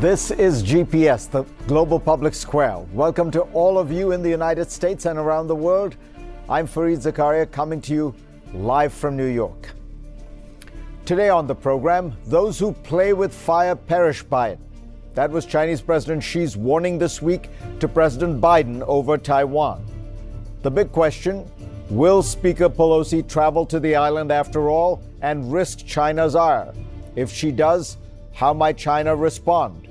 This is GPS, the Global Public Square. Welcome to all of you in the United States and around the world. I'm Fareed Zakaria coming to you live from New York. Today on the program, those who play with fire perish by it. That was Chinese President Xi's warning this week to President Biden over Taiwan. The big question will Speaker Pelosi travel to the island after all and risk China's ire? If she does, how might China respond?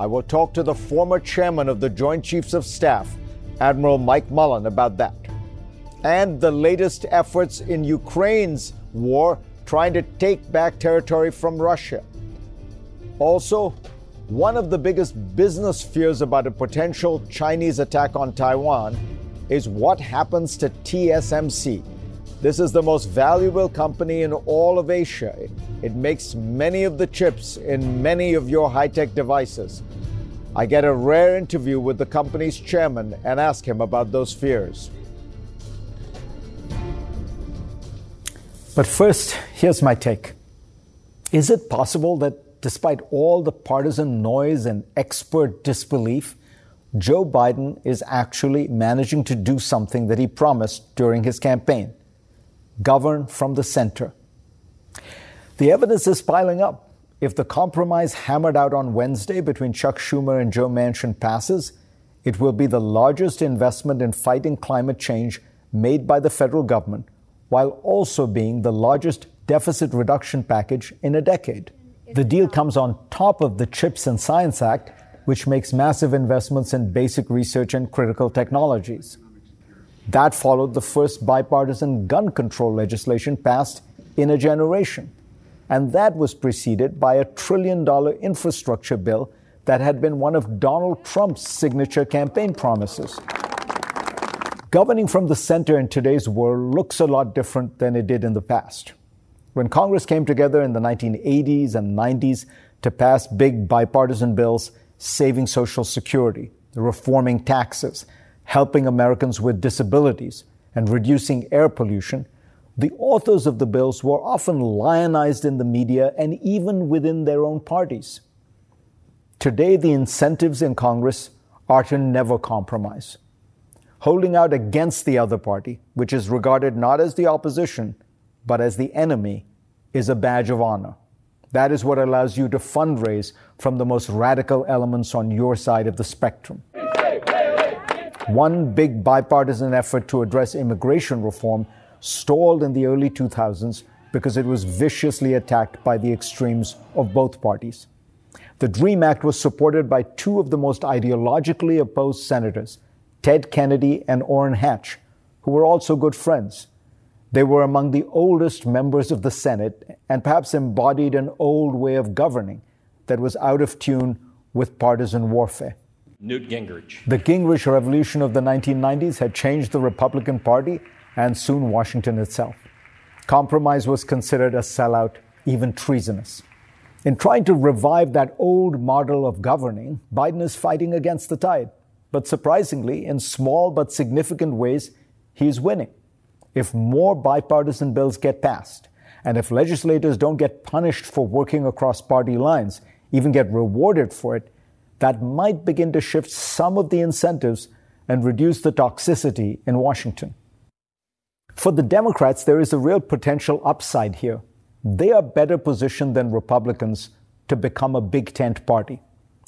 I will talk to the former chairman of the Joint Chiefs of Staff, Admiral Mike Mullen, about that. And the latest efforts in Ukraine's war trying to take back territory from Russia. Also, one of the biggest business fears about a potential Chinese attack on Taiwan is what happens to TSMC. This is the most valuable company in all of Asia. It makes many of the chips in many of your high tech devices. I get a rare interview with the company's chairman and ask him about those fears. But first, here's my take. Is it possible that despite all the partisan noise and expert disbelief, Joe Biden is actually managing to do something that he promised during his campaign govern from the center. The evidence is piling up. If the compromise hammered out on Wednesday between Chuck Schumer and Joe Manchin passes, it will be the largest investment in fighting climate change made by the federal government, while also being the largest deficit reduction package in a decade. The deal comes on top of the CHIPS and Science Act, which makes massive investments in basic research and critical technologies. That followed the first bipartisan gun control legislation passed in a generation. And that was preceded by a trillion dollar infrastructure bill that had been one of Donald Trump's signature campaign promises. Governing from the center in today's world looks a lot different than it did in the past. When Congress came together in the 1980s and 90s to pass big bipartisan bills, saving Social Security, reforming taxes, helping Americans with disabilities, and reducing air pollution, the authors of the bills were often lionized in the media and even within their own parties. Today, the incentives in Congress are to never compromise. Holding out against the other party, which is regarded not as the opposition, but as the enemy, is a badge of honor. That is what allows you to fundraise from the most radical elements on your side of the spectrum. One big bipartisan effort to address immigration reform stalled in the early 2000s because it was viciously attacked by the extremes of both parties. The DREAM Act was supported by two of the most ideologically opposed senators, Ted Kennedy and Orrin Hatch, who were also good friends. They were among the oldest members of the Senate and perhaps embodied an old way of governing that was out of tune with partisan warfare. Newt Gingrich. The Gingrich Revolution of the 1990s had changed the Republican Party and soon Washington itself. Compromise was considered a sellout, even treasonous. In trying to revive that old model of governing, Biden is fighting against the tide. But surprisingly, in small but significant ways, he's winning if more bipartisan bills get passed, and if legislators don't get punished for working across party lines, even get rewarded for it, that might begin to shift some of the incentives and reduce the toxicity in Washington. For the Democrats, there is a real potential upside here. They are better positioned than Republicans to become a big tent party.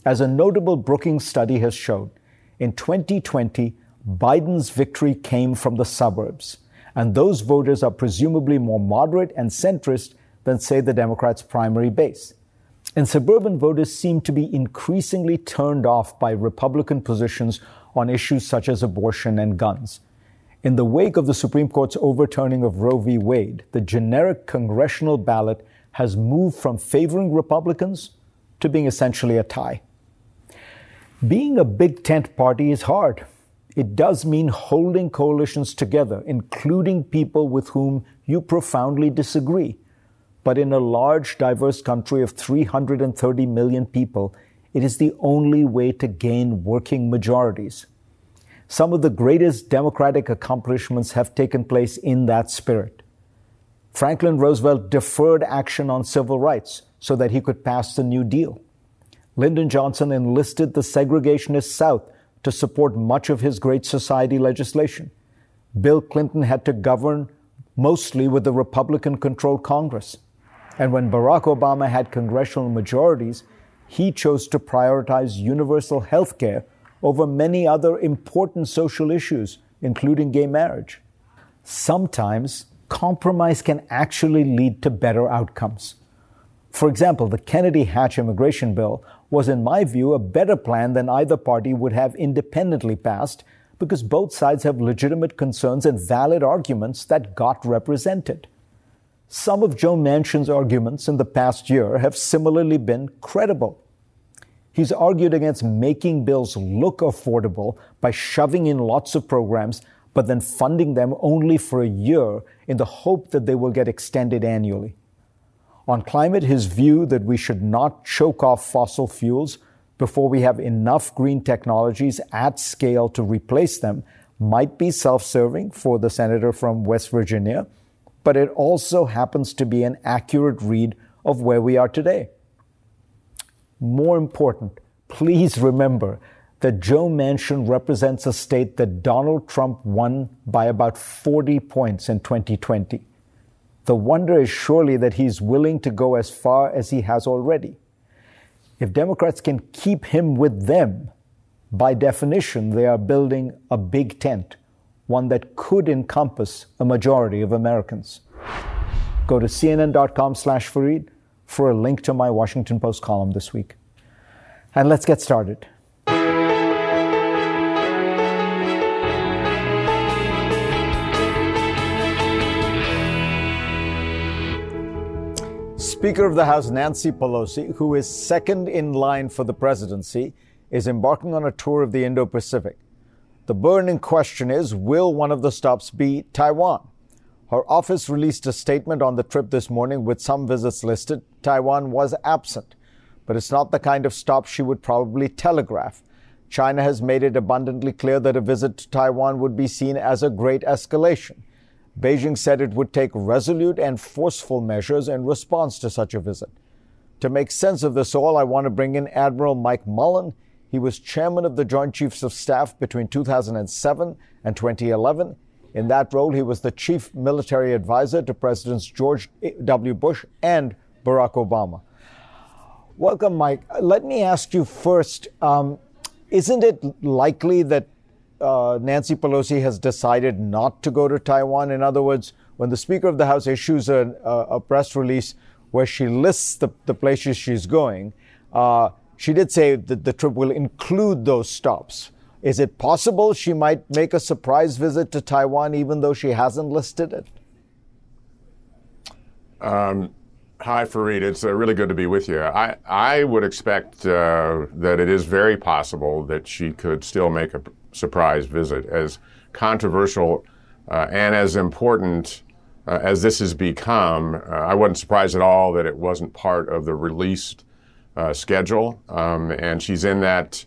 As a notable Brookings study has shown, in 2020, Biden's victory came from the suburbs and those voters are presumably more moderate and centrist than, say, the Democrats' primary base. And suburban voters seem to be increasingly turned off by Republican positions on issues such as abortion and guns. In the wake of the Supreme Court's overturning of Roe v. Wade, the generic congressional ballot has moved from favoring Republicans to being essentially a tie. Being a big tent party is hard. It does mean holding coalitions together, including people with whom you profoundly disagree. But in a large, diverse country of 330 million people, it is the only way to gain working majorities. Some of the greatest democratic accomplishments have taken place in that spirit. Franklin Roosevelt deferred action on civil rights so that he could pass the New Deal. Lyndon Johnson enlisted the segregationist South to support much of his Great Society legislation. Bill Clinton had to govern mostly with the Republican controlled Congress. And when Barack Obama had congressional majorities, he chose to prioritize universal health care over many other important social issues, including gay marriage. Sometimes compromise can actually lead to better outcomes. For example, the Kennedy Hatch immigration bill was, in my view, a better plan than either party would have independently passed because both sides have legitimate concerns and valid arguments that got represented. Some of Joe Manchin's arguments in the past year have similarly been credible. He's argued against making bills look affordable by shoving in lots of programs, but then funding them only for a year in the hope that they will get extended annually. On climate, his view that we should not choke off fossil fuels before we have enough green technologies at scale to replace them might be self serving for the senator from West Virginia but it also happens to be an accurate read of where we are today. More important, please remember that Joe Manchin represents a state that Donald Trump won by about 40 points in 2020. The wonder is surely that he's willing to go as far as he has already. If Democrats can keep him with them, by definition, they are building a big tent one that could encompass a majority of Americans. Go to cnn.com slash Fareed for a link to my Washington Post column this week. And let's get started. Speaker of the House Nancy Pelosi, who is second in line for the presidency, is embarking on a tour of the Indo Pacific. The burning question is will one of the stops be Taiwan? Her office released a statement on the trip this morning with some visits listed. Taiwan was absent, but it's not the kind of stop she would probably telegraph. China has made it abundantly clear that a visit to Taiwan would be seen as a great escalation. Beijing said it would take resolute and forceful measures in response to such a visit. To make sense of this all, I want to bring in Admiral Mike Mullen. He was chairman of the Joint Chiefs of Staff between 2007 and 2011. In that role, he was the chief military advisor to Presidents George W. Bush and Barack Obama. Welcome, Mike. Let me ask you first um, isn't it likely that uh, Nancy Pelosi has decided not to go to Taiwan? In other words, when the Speaker of the House issues a, a press release where she lists the, the places she's going, uh, she did say that the trip will include those stops. Is it possible she might make a surprise visit to Taiwan even though she hasn't listed it? Um, hi, Fareed. It's uh, really good to be with you. I, I would expect uh, that it is very possible that she could still make a surprise visit. As controversial uh, and as important uh, as this has become, uh, I wasn't surprised at all that it wasn't part of the released uh, schedule, um, and she's in that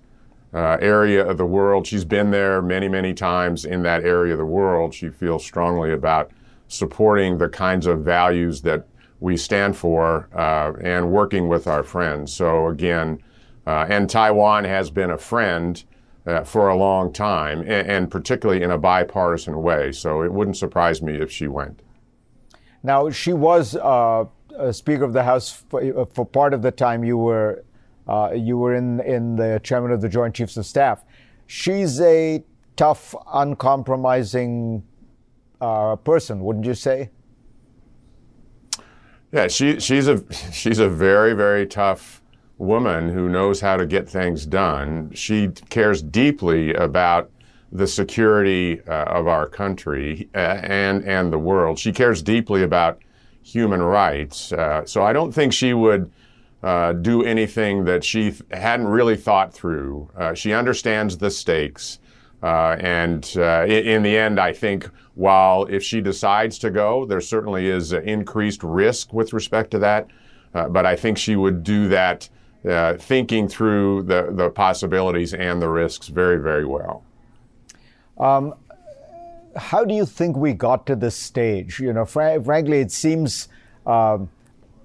area of the world. She's been there many, many times in that area of the world. She feels strongly about supporting the kinds of values that we stand for uh, and working with our friends. So again, uh, and Taiwan has been a friend uh, for a long time, and, and particularly in a bipartisan way. So it wouldn't surprise me if she went. Now, she was uh, Speaker of the House for, for, part of the time you were uh, you were in in the chairman of the Joint Chiefs of Staff. She's a tough, uncompromising uh, person, wouldn't you say? Yeah, she she's a she's a very very tough woman who knows how to get things done. She cares deeply about the security uh, of our country uh, and and the world. She cares deeply about human rights. Uh, so I don't think she would uh, do anything that she hadn't really thought through. Uh, she understands the stakes. Uh, and uh, in, the end, I think while if she decides to go, there certainly is increased risk with respect to that. Uh, but I think she would do that uh, thinking through the, the possibilities and the risks very, very well. Um, how do you think we got to this stage? You know, fr- frankly, it seems um,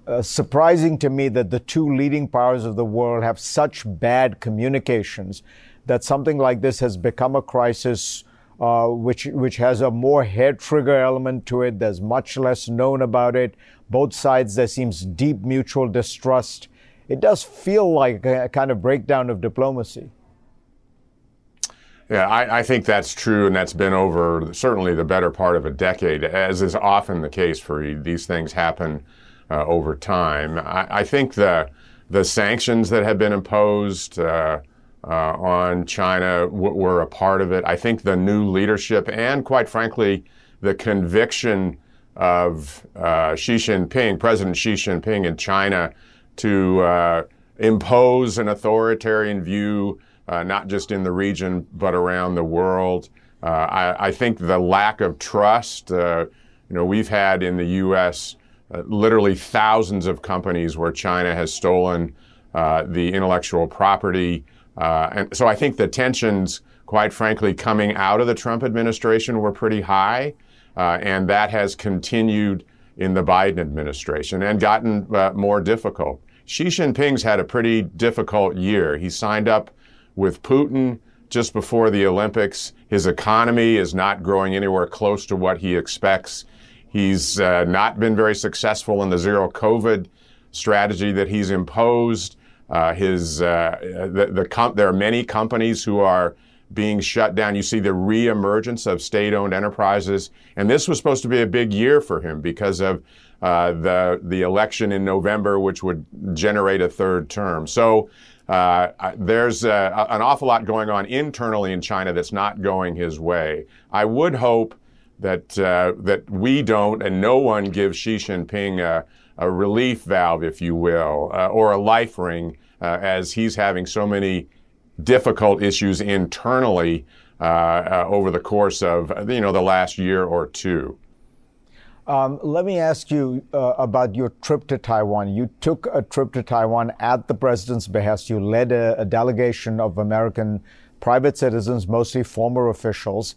uh, surprising to me that the two leading powers of the world have such bad communications that something like this has become a crisis uh, which which has a more hair trigger element to it. There's much less known about it. Both sides there seems deep mutual distrust. It does feel like a kind of breakdown of diplomacy. Yeah, I, I, think that's true, and that's been over certainly the better part of a decade, as is often the case for these things happen uh, over time. I, I, think the the sanctions that have been imposed uh, uh, on China were a part of it. I think the new leadership and, quite frankly, the conviction of uh, Xi Jinping, President Xi Jinping in China, to uh, impose an authoritarian view, uh, not just in the region but around the world. I, I, think the lack of trust, you know, we've had in the U.S. Uh, literally thousands of companies where China has stolen uh, the intellectual property. Uh, and so I think the tensions, quite frankly, coming out of the Trump administration were pretty high. Uh, and that has continued in the Biden administration and gotten uh, more difficult. Xi Jinping's had a pretty difficult year. He signed up with Putin just before the Olympics. His economy is not growing anywhere close to what he expects. He's uh, not been very successful in the zero COVID strategy that he's imposed. Uh, his uh, the, the com- there are many companies who are being shut down. You see the reemergence of state-owned enterprises, and this was supposed to be a big year for him because of uh, the the election in November, which would generate a third term. So. Uh, there's uh, an awful lot going on internally in China that's not going his way. I would hope that uh, that we don't, and no one gives Xi Jinping a, a relief valve, if you will, uh, or a life ring, uh, as he's having so many difficult issues internally uh, uh, over the course of you know the last year or two. Um, let me ask you uh, about your trip to Taiwan. You took a trip to Taiwan at the president's behest. You led a, a delegation of American private citizens, mostly former officials.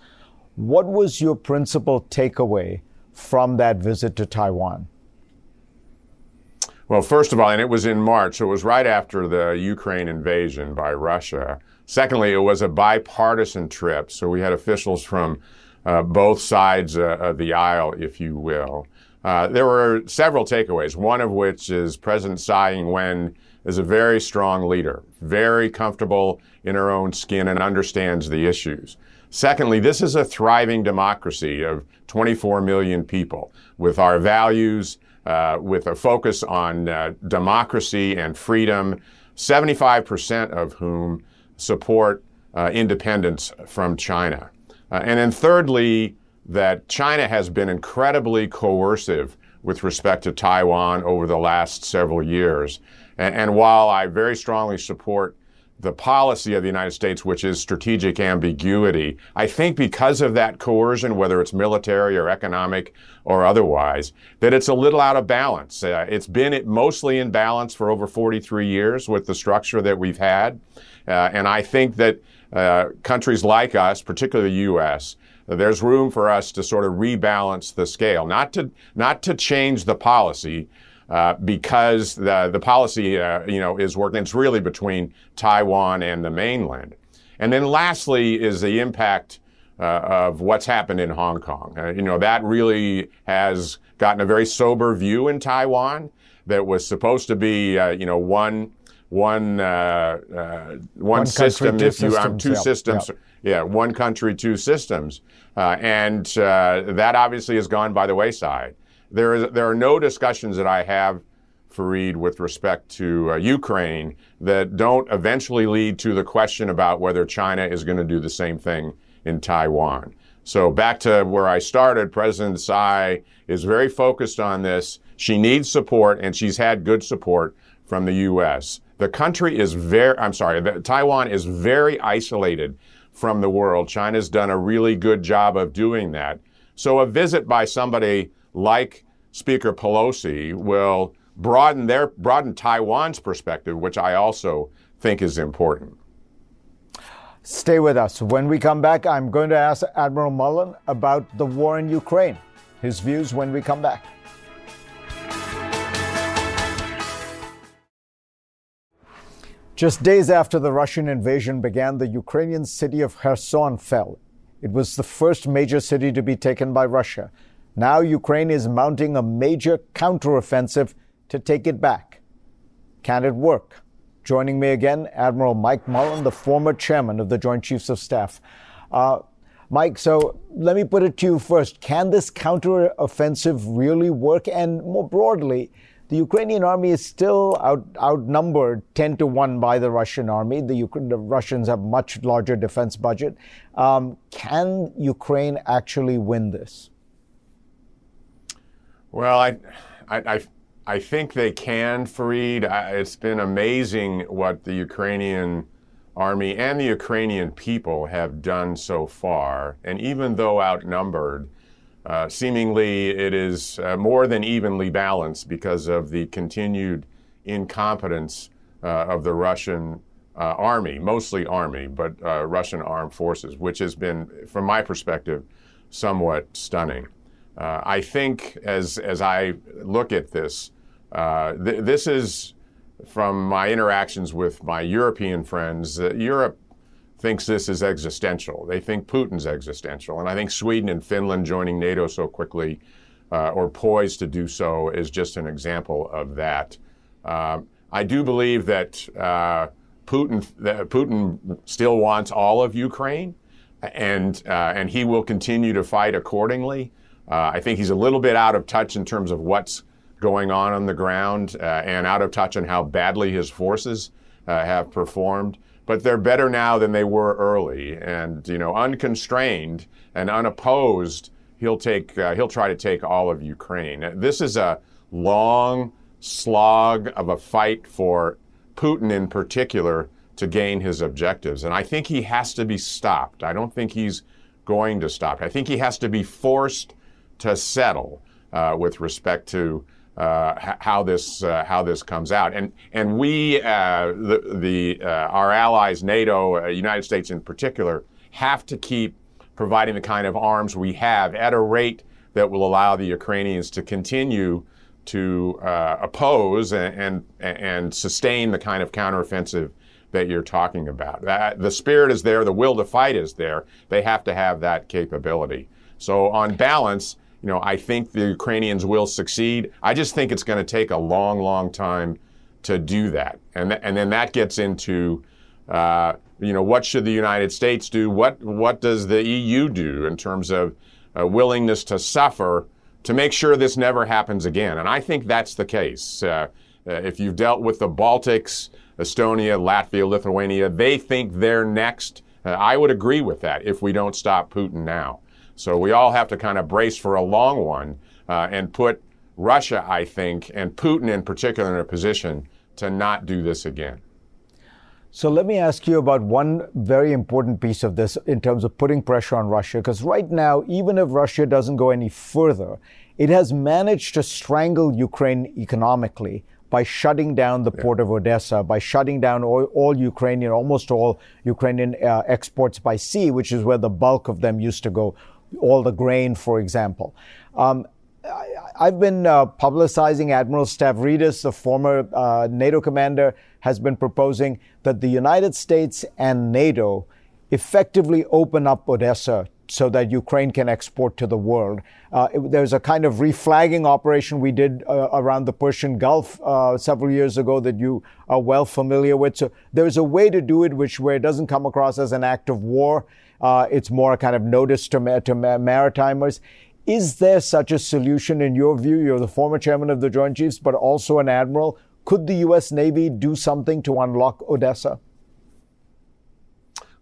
What was your principal takeaway from that visit to Taiwan? Well, first of all, and it was in March, so it was right after the Ukraine invasion by Russia. Secondly, it was a bipartisan trip, so we had officials from uh, both sides uh, of the aisle, if you will. Uh, there were several takeaways, one of which is President Tsai Ing-wen is a very strong leader, very comfortable in her own skin and understands the issues. Secondly, this is a thriving democracy of 24 million people with our values, uh, with a focus on uh, democracy and freedom, 75% of whom support uh, independence from China. Uh, and then thirdly, that China has been incredibly coercive with respect to Taiwan over the last several years. And, and while I very strongly support the policy of the United States, which is strategic ambiguity. I think because of that coercion, whether it's military or economic or otherwise, that it's a little out of balance. Uh, it's been mostly in balance for over 43 years with the structure that we've had. Uh, and I think that uh, countries like us, particularly the U.S., there's room for us to sort of rebalance the scale, not to not to change the policy, uh, because the, the policy, uh, you know, is working. It's really between Taiwan and the mainland. And then lastly is the impact uh, of what's happened in Hong Kong. Uh, you know, that really has gotten a very sober view in Taiwan that was supposed to be, uh, you know, one, one, one, one system, country, if you, um, two yep, systems. Yep. Yeah, one country, two systems. and that obviously has gone by the wayside. There, is, there are no discussions that I have, Fareed, with respect to uh, Ukraine that don't eventually lead to the question about whether China is going to do the same thing in Taiwan. So back to where I started, President Tsai is very focused on this. She needs support, and she's had good support from the U.S. The country is very, I'm sorry, Taiwan is very isolated from the world. China's done a really good job of doing that. So a visit by somebody like Speaker Pelosi will broaden their broaden Taiwan's perspective, which I also think is important. Stay with us. When we come back, I'm going to ask Admiral Mullen about the war in Ukraine. His views when we come back. Just days after the Russian invasion began, the Ukrainian city of Kherson fell. It was the first major city to be taken by Russia. Now Ukraine is mounting a major counteroffensive to take it back. Can it work? Joining me again, Admiral Mike Mullen, the former chairman of the Joint Chiefs of Staff. Uh, Mike, so let me put it to you first. Can this counteroffensive really work? And more broadly, the Ukrainian army is still out, outnumbered 10 to 1 by the Russian army. The, the Russians have much larger defense budget. Um, can Ukraine actually win this? Well, I, I, I think they can, Fareed. It's been amazing what the Ukrainian army and the Ukrainian people have done so far. And even though outnumbered, uh, seemingly it is uh, more than evenly balanced because of the continued incompetence uh, of the Russian uh, army, mostly army, but uh, Russian armed forces, which has been, from my perspective, somewhat stunning. Uh, I think as as I look at this, uh, th- this is from my interactions with my European friends. Uh, Europe thinks this is existential. They think Putin's existential, and I think Sweden and Finland joining NATO so quickly, uh, or poised to do so, is just an example of that. Um, I do believe that uh, Putin that Putin still wants all of Ukraine, and uh, and he will continue to fight accordingly. Uh, I think he's a little bit out of touch in terms of what's going on on the ground uh, and out of touch on how badly his forces uh, have performed. But they're better now than they were early, and you know, unconstrained and unopposed, he'll take uh, he'll try to take all of Ukraine. This is a long slog of a fight for Putin in particular to gain his objectives, and I think he has to be stopped. I don't think he's going to stop. I think he has to be forced to settle uh, with respect to uh, how this uh, how this comes out. And and we uh, the the uh, our allies, NATO, uh, United States in particular, have to keep providing the kind of arms we have at a rate that will allow the Ukrainians to continue to oppose and, and, and sustain the kind of counteroffensive that you're talking about. That, the spirit is there, the will to fight is there. They have to have that capability. So on balance, you know, I think the Ukrainians will succeed. I just think it's going to take a long, long time to do that. And, th- and then that gets into, uh, you know, what should the United States do? What, what does the EU do in terms of uh, willingness to suffer to make sure this never happens again? And I think that's the case. Uh, uh if you've dealt with the Baltics, Estonia, Latvia, Lithuania, they think they're next. Uh, I would agree with that if we don't stop Putin now. So we all have to kind of brace for a long one uh, and put Russia, I think, and Putin in particular, in a position to not do this again. So let me ask you about one very important piece of this in terms of putting pressure on Russia, because right now, even if Russia doesn't go any further, it has managed to strangle Ukraine economically by shutting down the yeah. port of Odessa, by shutting down all, all Ukrainian, almost all Ukrainian uh, exports by sea, which is where the bulk of them used to go all the grain, for example. Um, I, have been uh, publicizing Admiral Stavridis, the former uh, NATO commander, has been proposing that the United States and NATO effectively open up Odessa so that Ukraine can export to the world. Uh, it, there's a kind of reflagging operation we did uh, around the Persian Gulf uh, several years ago that you are well familiar with. So there's a way to do it which where it doesn't come across as an act of war uh, it's more a kind of notice to, to maritimers. Is there such a solution in your view? You're the former chairman of the Joint Chiefs, but also an admiral. Could the U.S. Navy do something to unlock Odessa?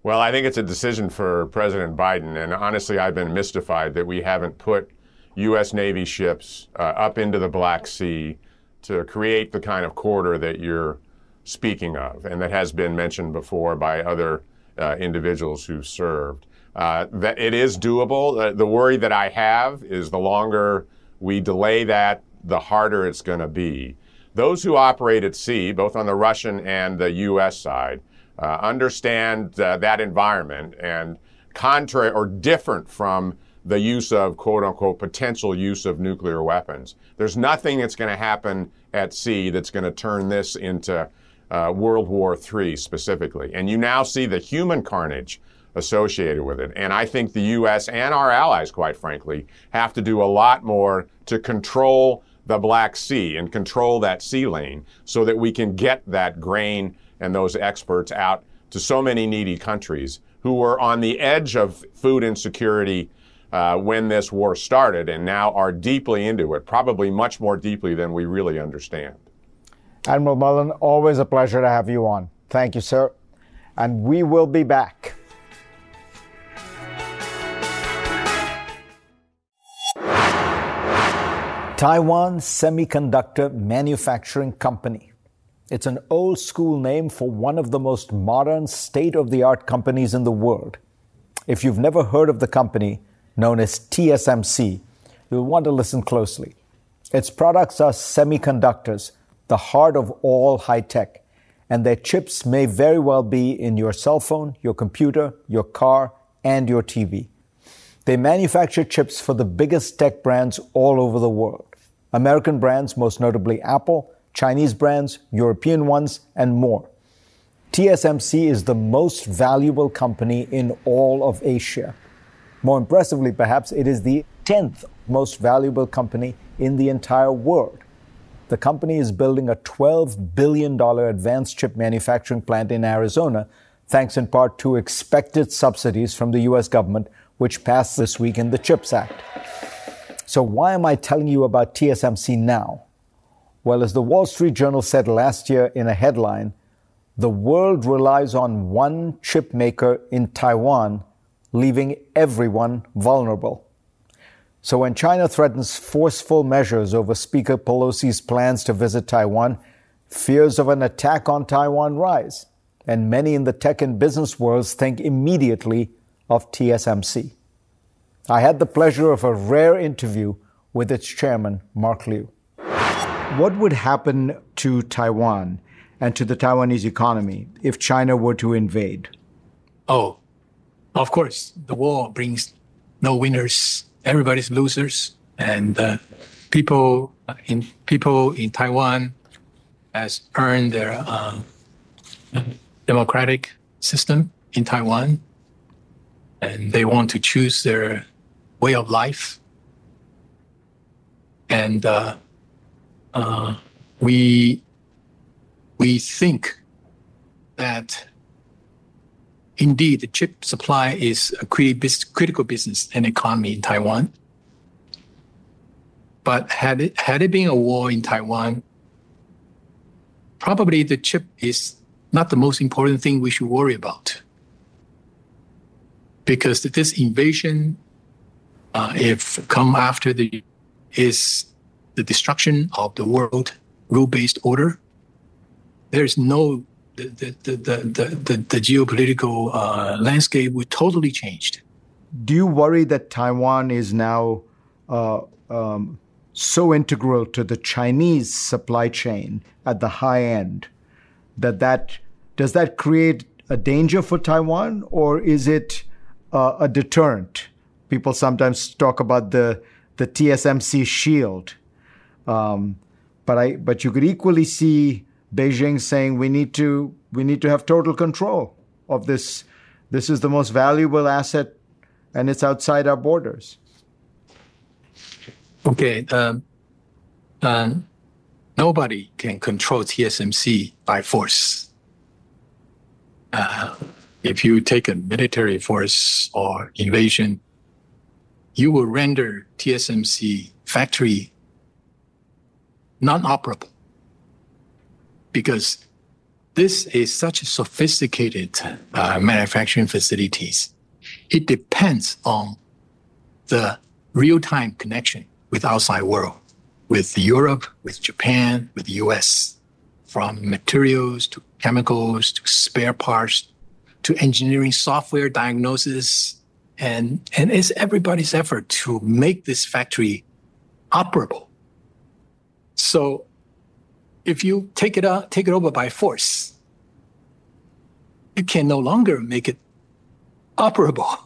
Well, I think it's a decision for President Biden. And honestly, I've been mystified that we haven't put U.S. Navy ships uh, up into the Black Sea to create the kind of corridor that you're speaking of, and that has been mentioned before by other uh, individuals who served. Uh, that it is doable. Uh, the worry that I have is the longer we delay that, the harder it's going to be. Those who operate at sea, both on the Russian and the U.S. side, uh, understand uh, that environment and contrary or different from the use of quote unquote potential use of nuclear weapons. There's nothing that's going to happen at sea that's going to turn this into uh, World War III specifically. And you now see the human carnage associated with it. And I think the U.S. and our allies, quite frankly, have to do a lot more to control the Black Sea and control that sea lane so that we can get that grain and those experts out to so many needy countries who were on the edge of food insecurity uh, when this war started and now are deeply into it, probably much more deeply than we really understand. Admiral Mullen, always a pleasure to have you on. Thank you, sir. And we will be back. Taiwan Semiconductor Manufacturing Company. It's an old school name for one of the most modern, state of the art companies in the world. If you've never heard of the company, known as TSMC, you'll want to listen closely. Its products are semiconductors the heart of all high tech, and their chips may very well be in your cell phone, your computer, your car, and your TV. They manufacture chips for the biggest tech brands all over the world. American brands, most notably Apple, Chinese brands, European ones, and more. TSMC is the most valuable company in all of Asia. More impressively, perhaps, it is the 10th most valuable company in the entire world the company is building a $12 billion advanced chip manufacturing plant in Arizona, thanks in part to expected subsidies from the U.S. government, which passed this week in the CHIPS Act. So, why am I telling you about TSMC now? Well, as the Wall Street Journal said last year in a headline, the world relies on one chip maker in Taiwan, leaving everyone vulnerable. So when China threatens forceful measures over Speaker Pelosi's plans to visit Taiwan, fears of an attack on Taiwan rise. And many in the tech and business worlds think immediately of TSMC. I had the pleasure of a rare interview with its chairman, Mark Liu. What would happen to Taiwan and to the Taiwanese economy if China were to invade? Oh, of course, the war brings no winners everybody's losers, and uh, people in people in Taiwan has earned their uh, democratic system in Taiwan, and they want to choose their way of life, and uh, uh we we think that Indeed, the chip supply is a critical business and economy in Taiwan. But had it, had it been a war in Taiwan, probably the chip is not the most important thing we should worry about. Because this invasion, uh, if come after the, is the destruction of the world rule-based order. There is no the, the, the, the, geopolitical uh, landscape would totally changed. Do you worry that Taiwan is now uh, um, so integral to the Chinese supply chain at the high end that that does that create a danger for Taiwan or is it uh, a deterrent? People sometimes talk about the the TSMC shield, um, but I but you could equally see Beijing saying we need to we need to have total control of this. This is the most valuable asset, and it's outside our borders. Okay. Um, uh, nobody can control TSMC by force. Uh, if you take a military force or invasion, you will render TSMC factory non-operable because this is such a sophisticated uh, manufacturing facilities. It depends on the real-time connection with outside world. with Europe, with Japan, with the US, from materials to chemicals to spare parts to engineering software diagnosis. And, and it's everybody's effort to make this factory operable. So if you take it out, take it over by force, you can no longer make it operable.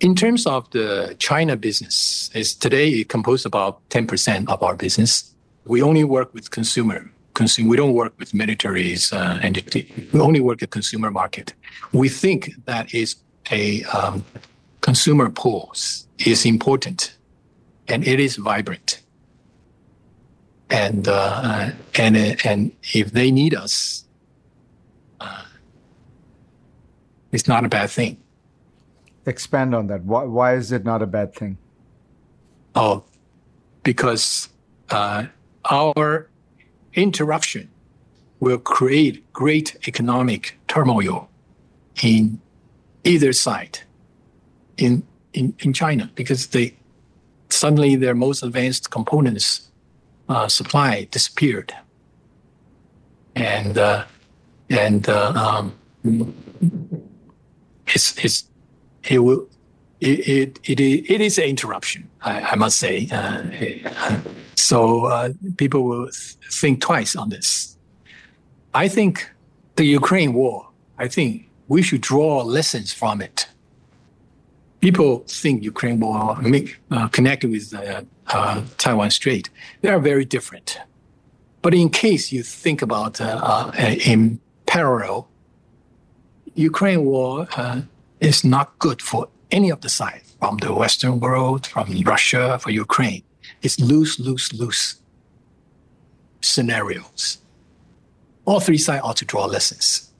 In terms of the China business, is today it composed about 10% of our business. We only work with consumer. Consume, we don't work with militaries uh, entity. We only work at consumer market. We think that is a um, consumer pools is important, and it is vibrant. And uh, and and if they need us, uh, it's not a bad thing. Expand on that. Why, why is it not a bad thing? Oh, because uh, our interruption will create great economic turmoil in either side in, in, in China because they suddenly their most advanced components uh, supply disappeared. And uh, and uh, um, it's, it's, it will it, it, it, is an interruption, I, I must say. Uh, so uh, people will think twice on this. I think the Ukraine war, I think we should draw lessons from it. People think Ukraine war make, uh, connected with the uh, Taiwan Strait. They are very different. But in case you think about uh, uh, in parallel, Ukraine war is not good for any of the sides, from the Western world, from Russia, for Ukraine. It's loose, loose, loose scenarios. All three sides ought to draw lessons.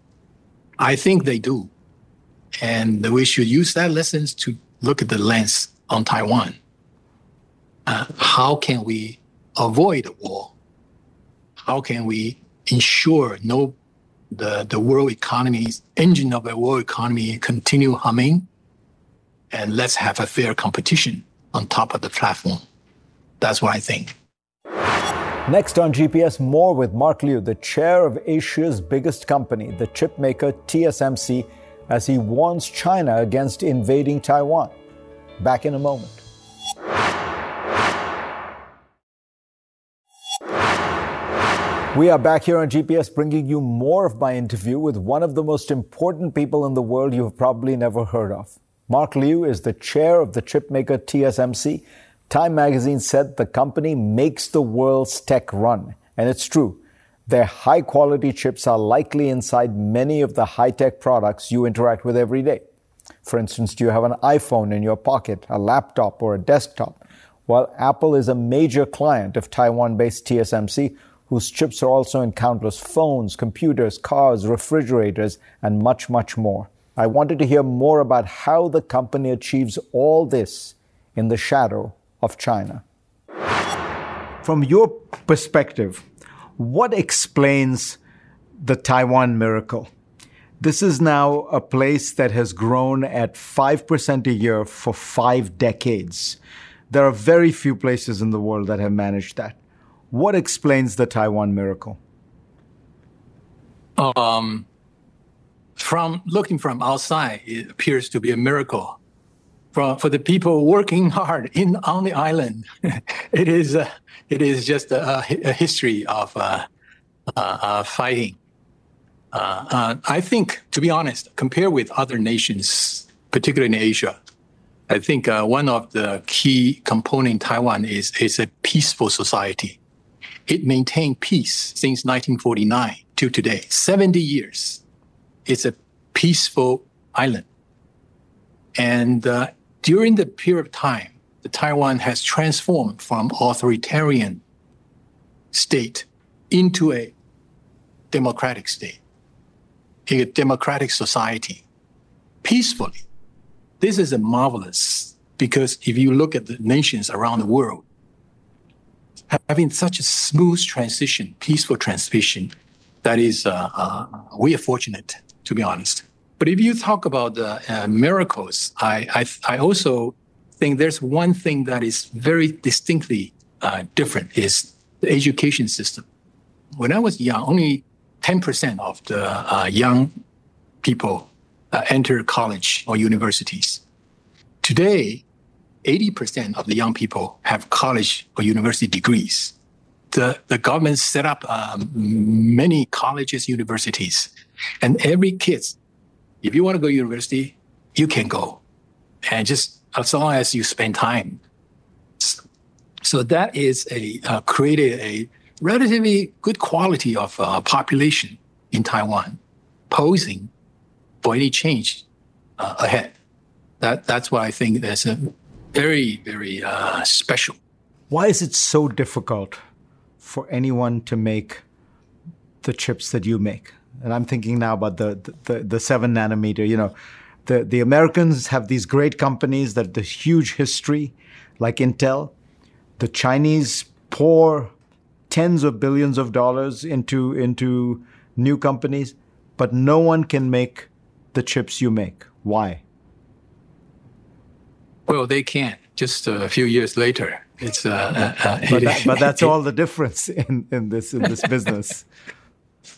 I think they do. And we should use that lessons to look at the lens on Taiwan. Uh, how can we avoid a war? How can we ensure no the, the world economy, engine of the world economy continue humming and let's have a fair competition on top of the platform. That's what I think. Next on GPS, more with Mark Liu, the chair of Asia's biggest company, the chipmaker TSMC, as he warns China against invading Taiwan. Back in a moment. We are back here on GPS bringing you more of my interview with one of the most important people in the world you have probably never heard of. Mark Liu is the chair of the chipmaker TSMC. Time magazine said the company makes the world's tech run. And it's true. Their high quality chips are likely inside many of the high tech products you interact with every day. For instance, do you have an iPhone in your pocket, a laptop, or a desktop? Well, Apple is a major client of Taiwan based TSMC, whose chips are also in countless phones, computers, cars, refrigerators, and much, much more. I wanted to hear more about how the company achieves all this in the shadow of China. From your perspective, what explains the Taiwan miracle? This is now a place that has grown at 5% a year for five decades. There are very few places in the world that have managed that. What explains the Taiwan miracle? Um, from looking from outside, it appears to be a miracle. For, for the people working hard in on the island, it is uh, it is just a, a history of uh, uh, uh fighting. Uh, uh, I think, to be honest, compared with other nations, particularly in Asia, I think one of the key component in Taiwan is is a peaceful society. It maintained peace since 1949 to today, 70 years it's a peaceful island. And uh, during the period of time, the Taiwan has transformed from authoritarian state into a democratic state, a democratic society, peacefully. This is a marvelous because if you look at the nations around the world, having such a smooth transition, peaceful transition, that is, uh, uh, we are fortunate to be honest. But if you talk about the uh, miracles, I, I, I also think there's one thing that is very distinctly uh, different is the education system. When I was young, only 10% of the uh, young people uh, enter college or universities. Today, 80% of the young people have college or university degrees. The, the government set up um, many colleges, universities, and every kid, if you want to go to university, you can go. And just as long as you spend time. So that is a uh, created a relatively good quality of uh, population in Taiwan, posing for any change uh, ahead. That that's why I think that's a very very uh, special. Why is it so difficult for anyone to make the chips that you make? And I'm thinking now about the the, the seven nanometer. You know, the the Americans have these great companies that the huge history, like Intel. The Chinese pour tens of billions of dollars into into new companies, but no one can make the chips you make. Why? Well, they can. Just a few years later, it's. Uh, uh, uh but, that, but, that's all the difference in, in this in this business.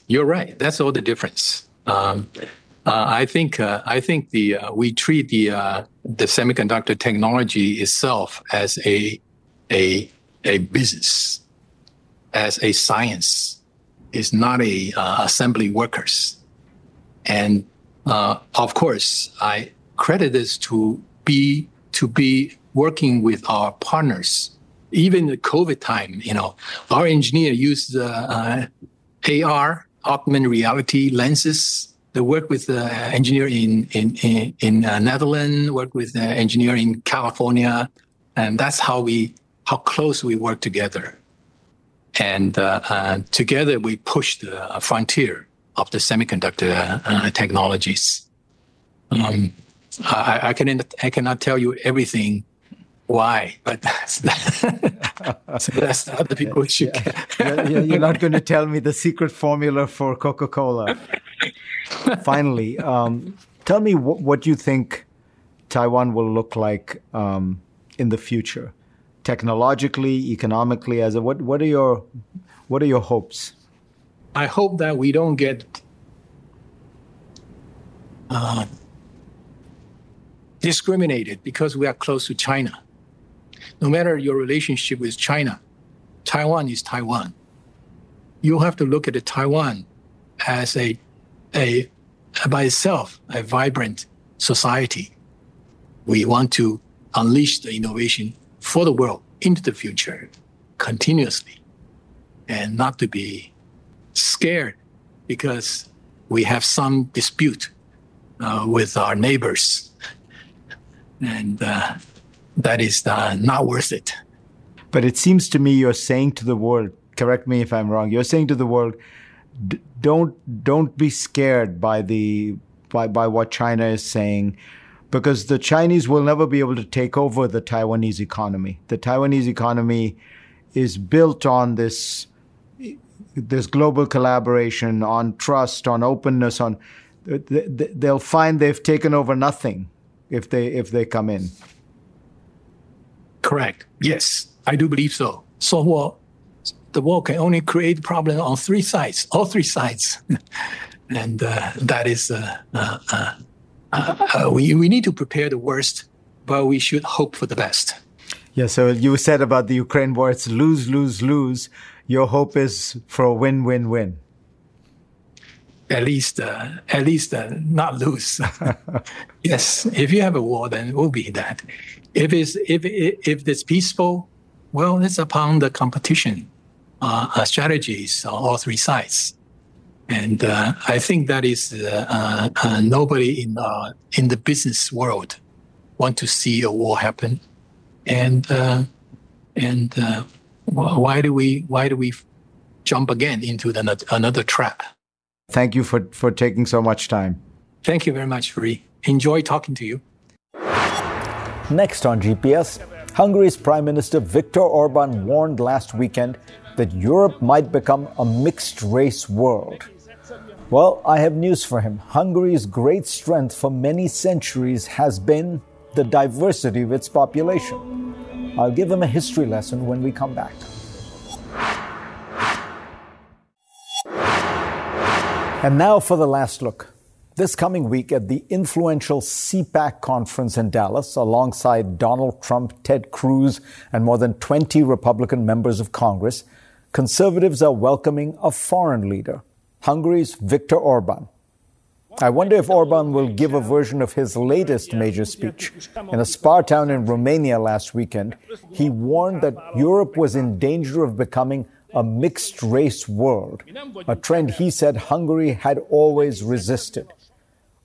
You're right. That's all the difference. Um, uh, I think uh, I think the uh, we treat the the semiconductor technology itself as a a a business, as a science. It's not a assembly workers, and of course I credit this to be to be working with our partners. Even the COVID time, you know, our engineer used uh, AR, augmented reality lenses. They work with the engineer in in in, in uh, Netherlands, work with the engineer in California, and that's how we how close we work together. And uh, uh, together we push the frontier of the semiconductor uh, technologies. Um, I, I, can I cannot tell you everything why, but that's so that's other people should. Yeah. you're, you're not going to tell me the secret formula for Coca Cola. Finally, um, tell me what, what you think Taiwan will look like um, in the future, technologically, economically. As a, what what are your what are your hopes? I hope that we don't get. Uh, discriminated because we are close to China. No matter your relationship with China, Taiwan is Taiwan. You have to look at Taiwan as a, a by itself a vibrant society. We want to unleash the innovation for the world into the future continuously and not to be scared because we have some dispute uh, with our neighbors and uh, that is uh, not worth it. But it seems to me you're saying to the world, correct me if I'm wrong, you're saying to the world, don't don't be scared by the by, by what China is saying because the Chinese will never be able to take over the Taiwanese economy. The Taiwanese economy is built on this this global collaboration, on trust, on openness, on they'll find they've taken over nothing if they if they come in. Correct. Yes, I do believe so. So well, the war can only create problem on three sides, all three sides, and uh, that is uh, uh, uh, uh, we we need to prepare the worst, but we should hope for the best. Yeah. So you said about the Ukraine war, it's lose, lose, lose. Your hope is for a win, win, win at least uh, at least uh, not lose. yes, if you have a war, then it will be that. If it's if if it's peaceful, well, it's upon the competition uh, uh strategies on all three sides, and uh, I think that is uh, nobody in in the business world want to see a war happen, and and why do we why do we jump again into the, another trap? Thank you for, for taking so much time. Thank you very much, Ree. Enjoy talking to you. Next on GPS, Hungary's Prime Minister Viktor Orban warned last weekend that Europe might become a mixed race world. Well, I have news for him. Hungary's great strength for many centuries has been the diversity of its population. I'll give him a history lesson when we come back. And now for the last look. This coming week at the influential CPAC conference in Dallas, alongside Donald Trump, Ted Cruz, and more than 20 Republican members of Congress, conservatives are welcoming a foreign leader, Hungary's Viktor Orban. I wonder if Orban will give a version of his latest major speech. In a spa town in Romania last weekend, he warned that Europe was in danger of becoming a mixed race world, a trend he said Hungary had always resisted.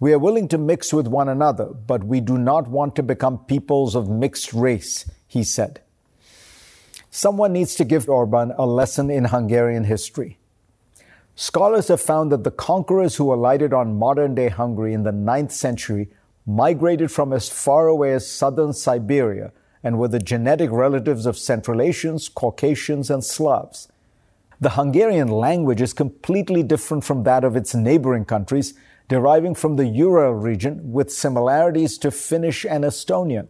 We are willing to mix with one another, but we do not want to become peoples of mixed race, he said. Someone needs to give Orban a lesson in Hungarian history. Scholars have found that the conquerors who alighted on modern day Hungary in the 9th century migrated from as far away as southern Siberia and were the genetic relatives of Central Asians, Caucasians, and Slavs. The Hungarian language is completely different from that of its neighboring countries, deriving from the Ural region with similarities to Finnish and Estonian.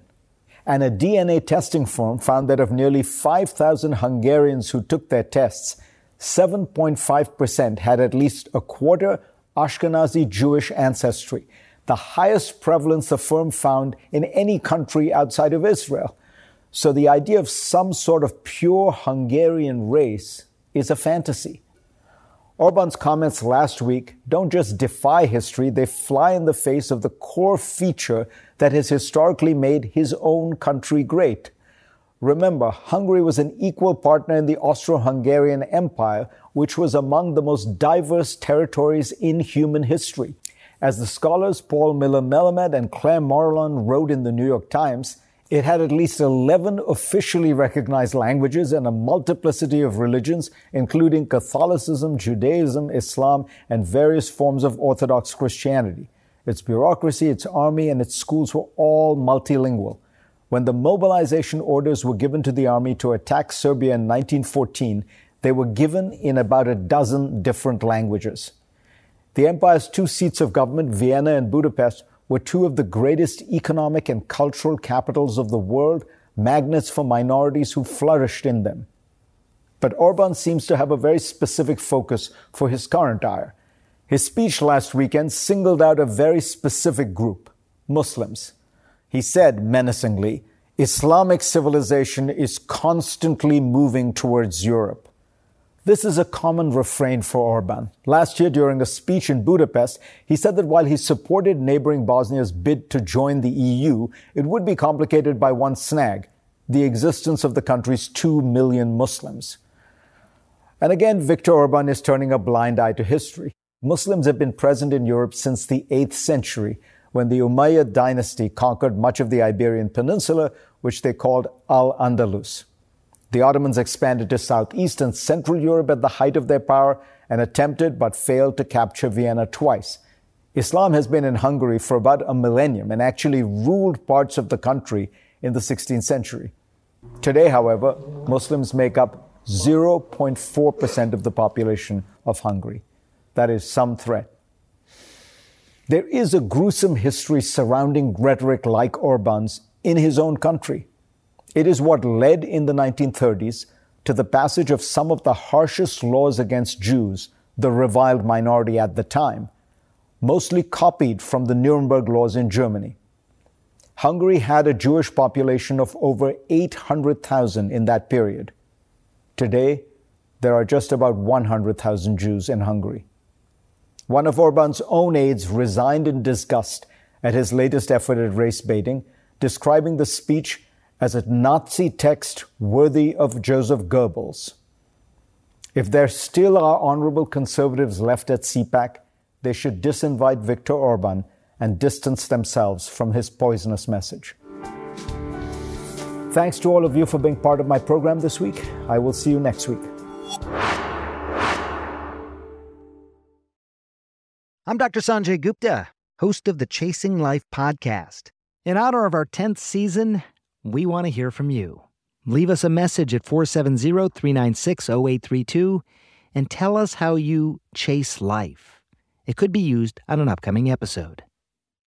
And a DNA testing firm found that of nearly 5,000 Hungarians who took their tests, 7.5% had at least a quarter Ashkenazi Jewish ancestry, the highest prevalence the firm found in any country outside of Israel. So the idea of some sort of pure Hungarian race is a fantasy. Orban's comments last week don't just defy history, they fly in the face of the core feature that has historically made his own country great Remember, Hungary was an equal partner in the Austro Hungarian Empire, which was among the most diverse territories in human history. As the scholars Paul Miller Melamed and Claire Morelon wrote in the New York Times, it had at least 11 officially recognized languages and a multiplicity of religions, including Catholicism, Judaism, Islam, and various forms of Orthodox Christianity. Its bureaucracy, its army, and its schools were all multilingual. When the mobilization orders were given to the army to attack Serbia in 1914, they were given in about a dozen different languages. The empire's two seats of government, Vienna and Budapest, were two of the greatest economic and cultural capitals of the world, magnets for minorities who flourished in them. But Orban seems to have a very specific focus for his current ire. His speech last weekend singled out a very specific group Muslims. He said menacingly, Islamic civilization is constantly moving towards Europe. This is a common refrain for Orban. Last year, during a speech in Budapest, he said that while he supported neighboring Bosnia's bid to join the EU, it would be complicated by one snag the existence of the country's two million Muslims. And again, Viktor Orban is turning a blind eye to history. Muslims have been present in Europe since the 8th century, when the Umayyad dynasty conquered much of the Iberian Peninsula, which they called Al Andalus. The Ottomans expanded to southeast and central Europe at the height of their power and attempted but failed to capture Vienna twice. Islam has been in Hungary for about a millennium and actually ruled parts of the country in the 16th century. Today, however, Muslims make up 0.4% of the population of Hungary. That is some threat. There is a gruesome history surrounding rhetoric like Orban's in his own country. It is what led in the 1930s to the passage of some of the harshest laws against Jews, the reviled minority at the time, mostly copied from the Nuremberg laws in Germany. Hungary had a Jewish population of over 800,000 in that period. Today, there are just about 100,000 Jews in Hungary. One of Orban's own aides resigned in disgust at his latest effort at race baiting, describing the speech as a Nazi text worthy of Joseph Goebbels. If there still are honorable conservatives left at CPAC, they should disinvite Viktor Orban and distance themselves from his poisonous message. Thanks to all of you for being part of my program this week. I will see you next week. I'm Dr. Sanjay Gupta, host of the Chasing Life podcast. In honor of our 10th season, we want to hear from you. Leave us a message at 470 396 0832 and tell us how you chase life. It could be used on an upcoming episode.